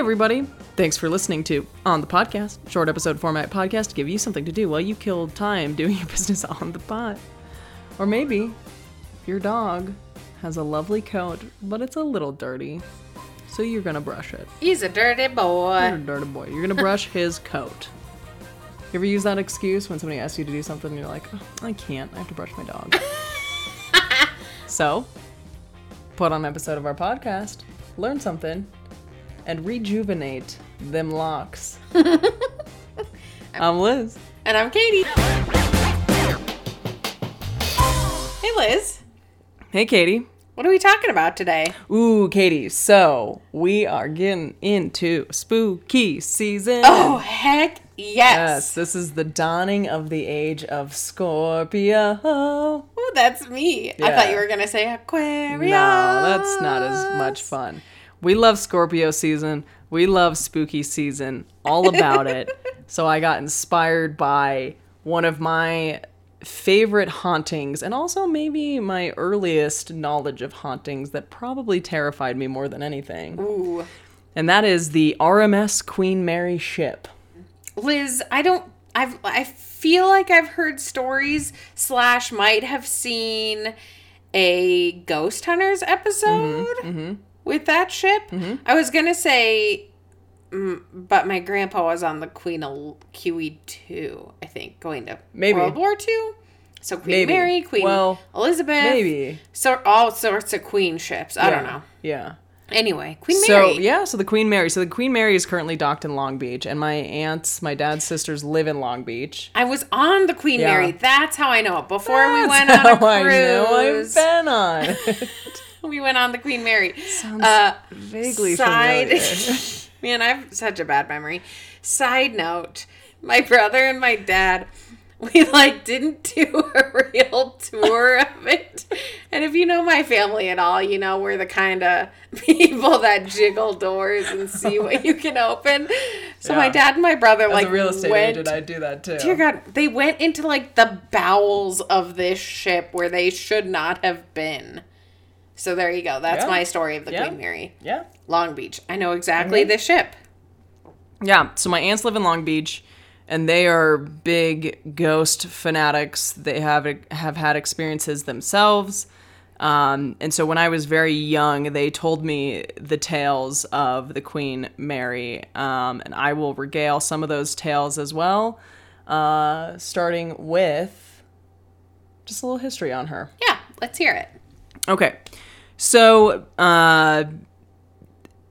everybody. Thanks for listening to On the Podcast, short episode format podcast to give you something to do while you kill time doing your business on the pot. Or maybe if your dog has a lovely coat, but it's a little dirty, so you're gonna brush it. He's a dirty You're a boy. dirty boy. You're gonna brush his coat. You ever use that excuse when somebody asks you to do something and you're like, "Oh, I can't, I have to brush my dog. so, put on an episode of our podcast, learn something, and rejuvenate them locks. I'm Liz. And I'm Katie. Hey, Liz. Hey, Katie. What are we talking about today? Ooh, Katie. So, we are getting into spooky season. Oh, heck Yes, yes. this is the dawning of the age of Scorpio. Ooh, that's me. I thought you were going to say Aquarius. No, that's not as much fun. We love Scorpio season. We love spooky season. All about it. so I got inspired by one of my favorite hauntings and also maybe my earliest knowledge of hauntings that probably terrified me more than anything. Ooh. And that is the RMS Queen Mary ship. Liz, I don't. I've. I feel like I've heard stories slash might have seen a Ghost Hunters episode Mm-hmm, with that ship. I was gonna say, mm, but my grandpa was on the Queen of QE two. I think going to Maybe. World War two. So Queen Maybe. Mary, Queen Well, Elizabeth, Maybe. So all sorts of queen ships. I don't know. Yeah. Anyway, Queen Mary. So yeah, so the Queen Mary. So the Queen Mary is currently docked in Long Beach, and my aunts, my dad's sisters live in Long Beach. I was on the Queen Yeah. Mary. That's how I know it. Before we went on a how I know I've cruise, been on. we went on the Queen Mary. Sounds Uh, vaguely side, familiar. man, I have such a bad memory. Side note: my brother and my dad, we like didn't do a real tour of it. And if you know my family at all, you know we're the kind of people that jiggle doors and see what you can open. So my dad and my brother As like a real estate went agent, I do that too. Dear God, they went into like the bowels of this ship where they should not have been. So there you go. That's Yeah. my story of the Yeah. Queen Mary. Yeah. Long Beach. I know exactly Mhm. this ship. Yeah. So my aunts live in Long Beach, and they are big ghost fanatics. They have have had experiences themselves. Um, and so when I was very young, they told me the tales of the Queen Mary, um, and I will regale some of those tales as well, uh, starting with just a little history on her. Yeah, let's hear it. Okay. So, uh,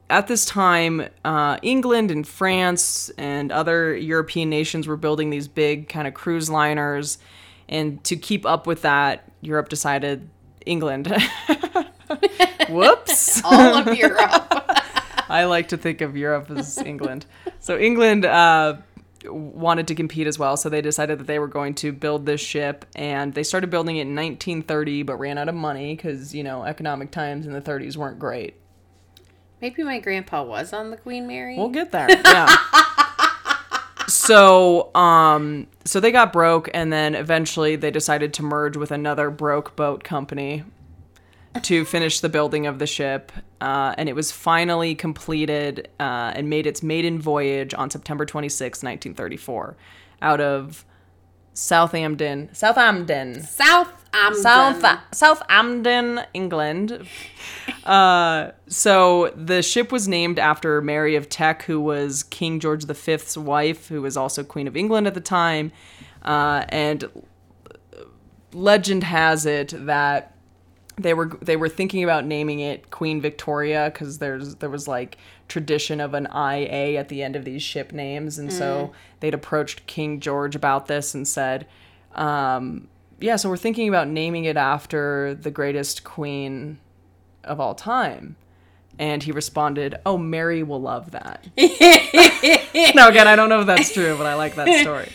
at this time, uh, England and France and other European nations were building these big kind of cruise liners. And to keep up with that, Europe decided England. Whoops. All of Europe. I like to think of Europe as England. So England uh, wanted to compete as well, so they decided that they were going to build this ship, and they started building it in 1930, but ran out of money because you know economic times in the 30s weren't great. Maybe my grandpa was on the Queen Mary. We'll get there. Yeah. so, um, so they got broke, and then eventually they decided to merge with another broke boat company to finish the building of the ship. Uh, and it was finally completed uh, and made its maiden voyage on September 26, 1934, out of Southampton, Southampton, South Amden. South Southampton, England. Uh, so the ship was named after Mary of Teck, who was King George V's wife, who was also Queen of England at the time. Uh, and legend has it that they were they were thinking about naming it Queen Victoria because there's there was like tradition of an IA at the end of these ship names, and so they'd approached King George about this and said, um, "Yeah, so we're thinking about naming it after the greatest queen of all time." And he responded, "Oh, Mary will love that." now again, I don't know if that's true, but I like that story.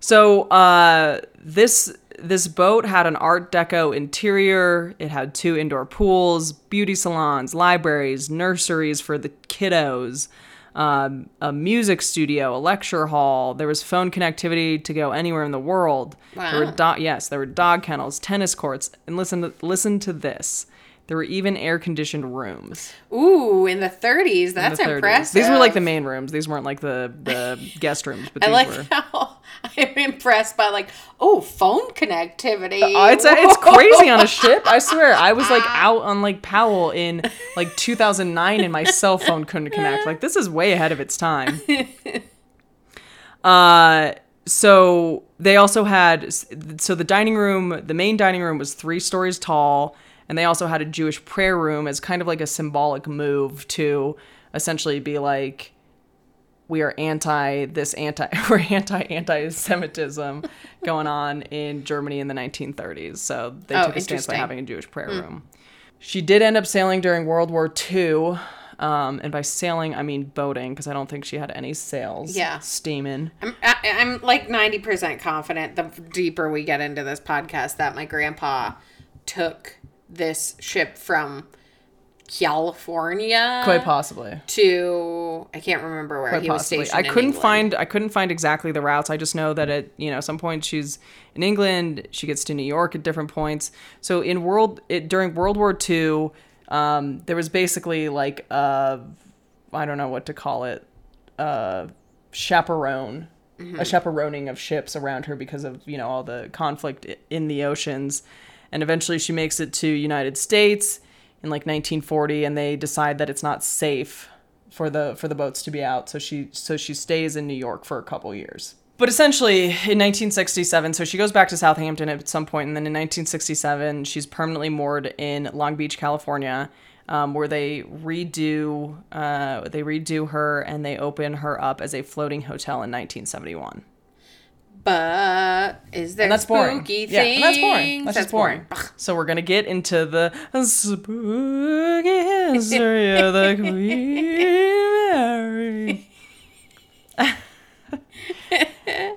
So uh, this this boat had an Art Deco interior. It had two indoor pools, beauty salons, libraries, nurseries for the kiddos, um, a music studio, a lecture hall. There was phone connectivity to go anywhere in the world. There were Wow. do- yes, there were dog kennels, tennis courts, and listen to, listen to this. There were even air conditioned rooms. Ooh, in the 30s. in That's the 30s. impressive. These were like the main rooms. These weren't like the, the guest rooms, but I these like were. how I'm impressed by like, oh, phone connectivity. Oh, it's it's crazy on a ship. I swear, I was like out on Lake Powell in like 2009, and my cell phone couldn't connect. Like this is way ahead of its time. Uh, so they also had so the dining room, the main dining room was three stories tall, and they also had a Jewish prayer room as kind of like a symbolic move to essentially be like we are anti this anti we're anti anti-Semitism going on in Germany in the 1930s. So they Oh, took a stance by having a Jewish prayer room. She did end up sailing during World War II. Um, and by sailing, I mean boating, because I don't think she had any sails. Yeah. Steaming. I'm, I, I'm like 90% confident the deeper we get into this podcast that my grandpa took this ship from California Quite possibly. to I can't remember where Quite he was stationed. I couldn't find I couldn't find exactly the routes. I just know that at you know some point she's in England. She gets to New York at different points. So in world it, during World War II, um, there was basically like a I don't know what to call it, a chaperone, a chaperoning of ships around her because of you know all the conflict in the oceans, and eventually she makes it to United States in like 1940, and they decide that it's not safe for the for the boats to be out, so she so she stays in New York for a couple years. But essentially, in 1967, so she goes back to Southampton at some point, and then in 1967, she's permanently moored in Long Beach, California, um, where they redo uh, they redo her and they open her up as a floating hotel in 1971. But is there And that's boring. spooky Yeah, and that's boring. things? That's, just boring. So we're gonna get into the spooky history of the Queen Mary.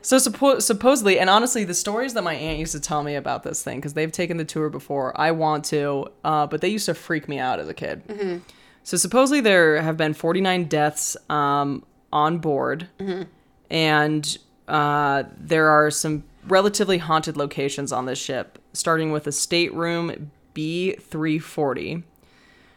so suppo- supposedly, and honestly, the stories that my aunt used to tell me about this thing, because they've taken the tour before. I want to, uh, but they used to freak me out as a kid. So supposedly there have been 49 deaths um, on board, and uh, there are some relatively haunted locations on this ship, starting with a stateroom B340.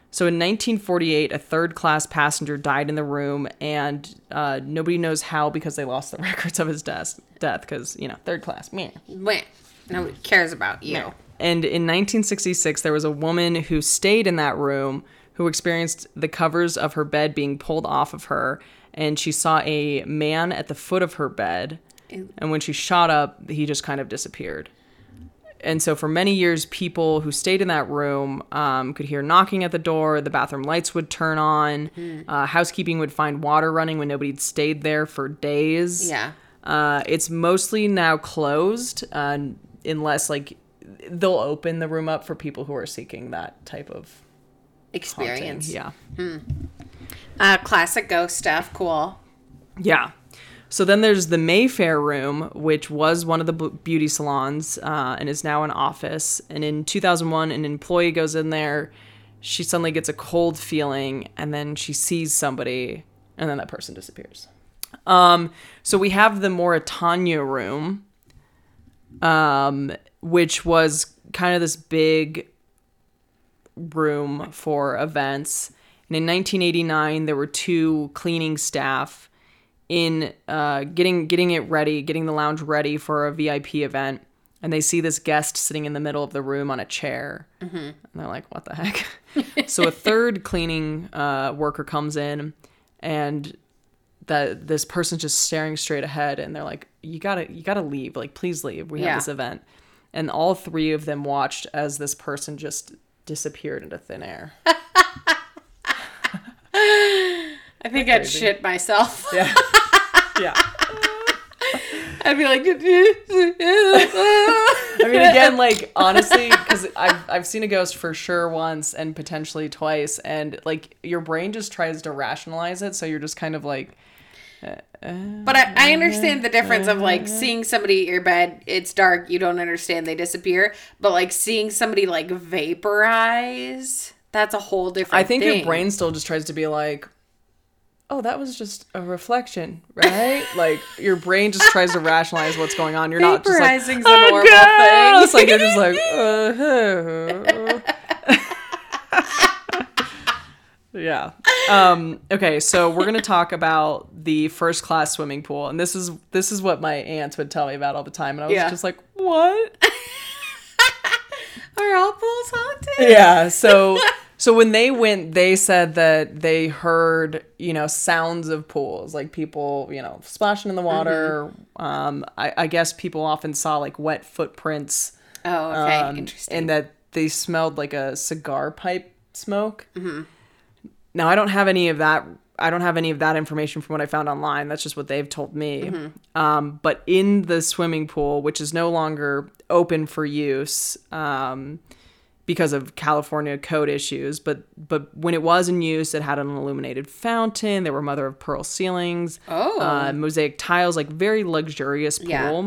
So in 1948, a third class passenger died in the room, and uh, nobody knows how because they lost the records of his death. Death, because you know, third class. Meh. Wait, nobody cares about you. And in 1966, there was a woman who stayed in that room who experienced the covers of her bed being pulled off of her, and she saw a man at the foot of her bed. Ew. And when she shot up, he just kind of disappeared. And so, for many years, people who stayed in that room um, could hear knocking at the door. The bathroom lights would turn on. Uh, housekeeping would find water running when nobody'd stayed there for days. Yeah. Uh, it's mostly now closed, uh, unless like they'll open the room up for people who are seeking that type of haunting. Experience. Yeah, Uh, classic ghost stuff. Cool. yeah. So then there's the Mayfair room, which was one of the beauty salons uh, and is now an office. And in 2001, an employee goes in there. She suddenly gets a cold feeling, and then she sees somebody, and then that person disappears. Um, so we have the Mauritania room, um, which was kind of this big room for events. And in 1989, there were two cleaning staff in uh, getting getting it ready, getting the lounge ready for a VIP event. And they see this guest sitting in the middle of the room on a chair, and they're like, "What the heck?" so a third cleaning uh, worker comes in, and that this person's just staring straight ahead, and they're like, "You gotta, you gotta leave! Like, please leave! We have Yeah. this event." And all three of them watched as this person just disappeared into thin air. I think I'd shit myself. Yeah. yeah. I'd be like, I mean, again, like honestly, because I've I've seen a ghost for sure once and potentially twice, and like your brain just tries to rationalize it, so you're just kind of like, uh, But I, I uh, understand the difference of like uh-huh. seeing somebody at your bed, it's dark, you don't understand, they disappear. But like seeing somebody like vaporize, that's a whole different I think thing. your brain still just tries to be like, oh, that was just a reflection, right? like your brain just tries to rationalize what's going on. You're not just like, "Oh, a normal God." thing. It's like you're just like, uh, Yeah. Um, okay, so we're gonna talk about the first class swimming pool, and this is this is what my aunts would tell me about all the time, and I was Yeah. just like, what? Are all pools haunted? yeah. So so when they went, they said that they heard you know sounds of pools, like people you know splashing in the water. Um, I, I guess people often saw like wet footprints. Oh, okay. um, Interesting. and that they smelled like a cigar pipe smoke. Mm-hmm. Now I don't have any of that. I don't have any of that information from what I found online. That's just what they've told me. Mm-hmm. Um, but in the swimming pool, which is no longer open for use um, because of California code issues, but but when it was in use, it had an illuminated fountain. There were mother of pearl ceilings Oh. uh, mosaic tiles, like very luxurious pool. Yeah.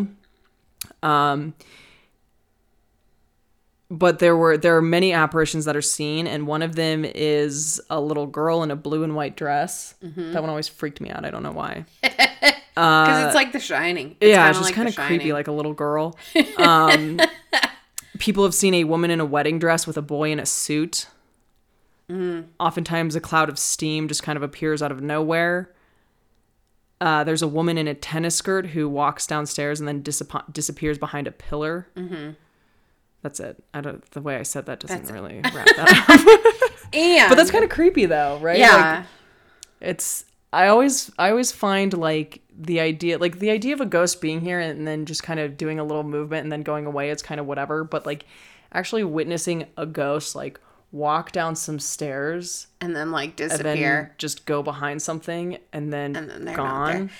Um, but there were there are many apparitions that are seen, and one of them is a little girl in a blue and white dress. Mm-hmm. That one always freaked me out. I don't know why. Because it's like The Shining. It's yeah, it's just like kind of creepy, like a little girl. Um, people have seen a woman in a wedding dress with a boy in a suit. Mm. Oftentimes, a cloud of steam just kind of appears out of nowhere. Uh, there's a woman in a tennis skirt who walks downstairs and then disap- disappears behind a pillar. Mm-hmm. That's it. I don't. The way I said that doesn't That's really wrap that up. and but that's kind of creepy, though, right? Like, yeah. it's i always i always find like the idea like the idea of a ghost being here and then just kind of doing a little movement and then going away it's kind of whatever but like actually witnessing a ghost like walk down some stairs and then like and disappear. then just go behind something and then, And then they're gone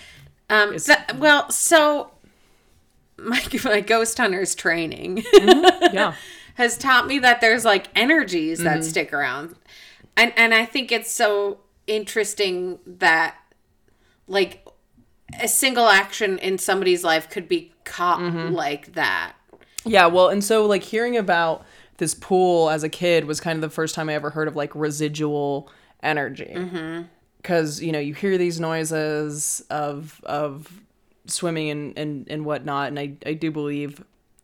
Um, that- well, so my my ghost hunters training yeah has taught me that there's like energies Mm-hmm. that stick around, and and I think it's so interesting that like a single action in somebody's life could be caught Mm-hmm. like that. Yeah, well, and so like hearing about this pool as a kid was kind of the first time I ever heard of like residual energy. Because you know you hear these noises of of swimming and and, and whatnot, and I I do believe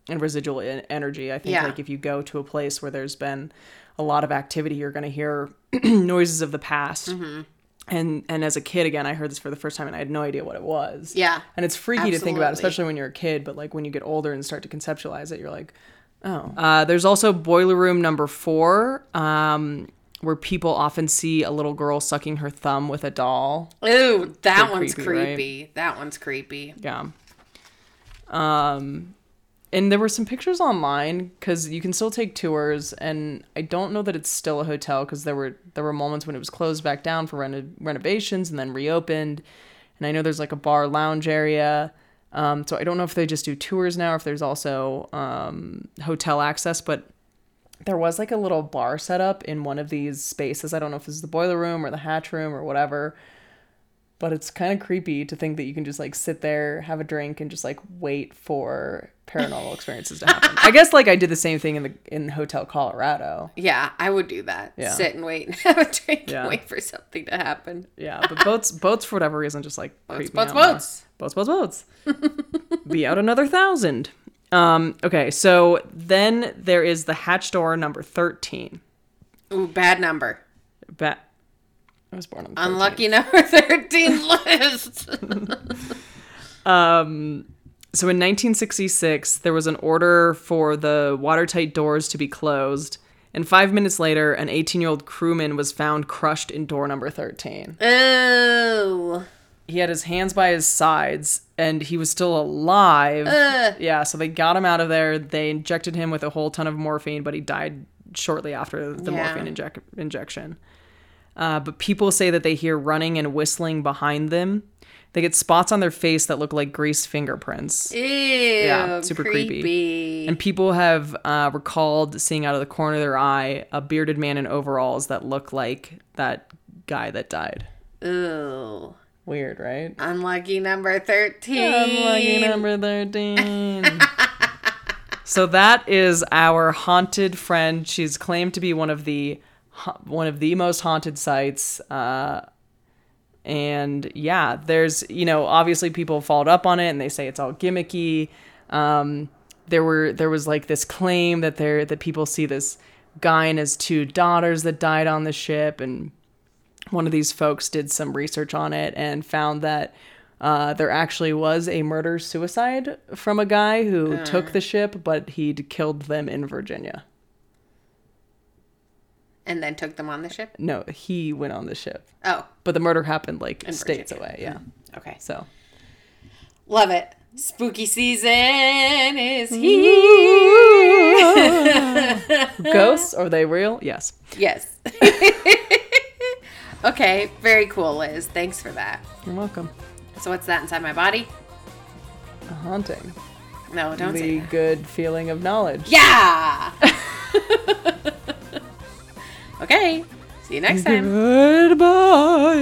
in residual en- energy. I think Yeah. like if you go to a place where there's been a lot of activity, you're going to hear noises of the past. And and as a kid, again, I heard this for the first time, and I had no idea what it was. Yeah. And it's freaky to think about, especially when you're a kid, but like when you get older and start to conceptualize it, you're like, oh. Uh, there's also boiler room number four, um, where people often see a little girl sucking her thumb with a doll. Ooh, that Pretty one's creepy, right? creepy. That one's creepy. Yeah. Um, and there were some pictures online because you can still take tours, and I don't know that it's still a hotel because there were there were moments when it was closed back down for reno- renovations and then reopened. And I know there's like a bar lounge area. Um, so I don't know if they just do tours now or if there's also um, hotel access, but there was like a little bar set up in one of these spaces. I don't know if this is the boiler room or the hatch room or whatever. But it's kind of creepy to think that you can just like sit there, have a drink, and just like wait for paranormal experiences to happen. I guess like I did the same thing in the in Hotel Colorado. Yeah, I would do that. Yeah. Sit and wait and have a drink Yeah. and wait for something to happen. Yeah, but boats boats for whatever reason just like creep me boats, out more. boats. boats boats boats. Be out another thousand. Um. Okay, so then there is the hatch door number thirteen. Ooh, bad number. Bet. I was born on the 13th. Unlucky number 13 list. Um, so in 1966, there was an order for the watertight doors to be closed, and five minutes later, an 18 year old crewman was found crushed in door number 13. oh. He had his hands by his sides, and he was still alive. Yeah, so they got him out of there. They injected him with a whole ton of morphine, but he died shortly after the Yeah. morphine injec- injection. Uh, but people say that they hear running and whistling behind them. They get spots on their face that look like grease fingerprints. Ew. Yeah, super creepy. creepy. And people have uh, recalled seeing out of the corner of their eye a bearded man in overalls that look like that guy that died. Ooh. Weird, right? Unlucky number 13. Unlucky number 13. so that is our haunted friend. She's claimed to be one of the ha- one of the most haunted sites. Uh, and yeah, there's you know obviously people followed up on it and they say it's all gimmicky. Um, there were there was like this claim that there that people see this guy and his two daughters that died on the ship. And one of these folks did some research on it and found that uh, there actually was a murder suicide from a guy who took the ship, but he'd killed them in Virginia. And then took them on the ship? No, he went on the ship. Oh, But the murder happened like states Virginia. away. Yeah. Mm-hmm. okay. So. Love it. Spooky season is here. Ghosts? Are they real? Yes. yes. okay, very cool, Liz. Thanks for that. You're welcome. So, what's that inside my body? A haunting. No, don't say the that. good feeling of knowledge. Yeah! Okay, see you next time. Goodbye.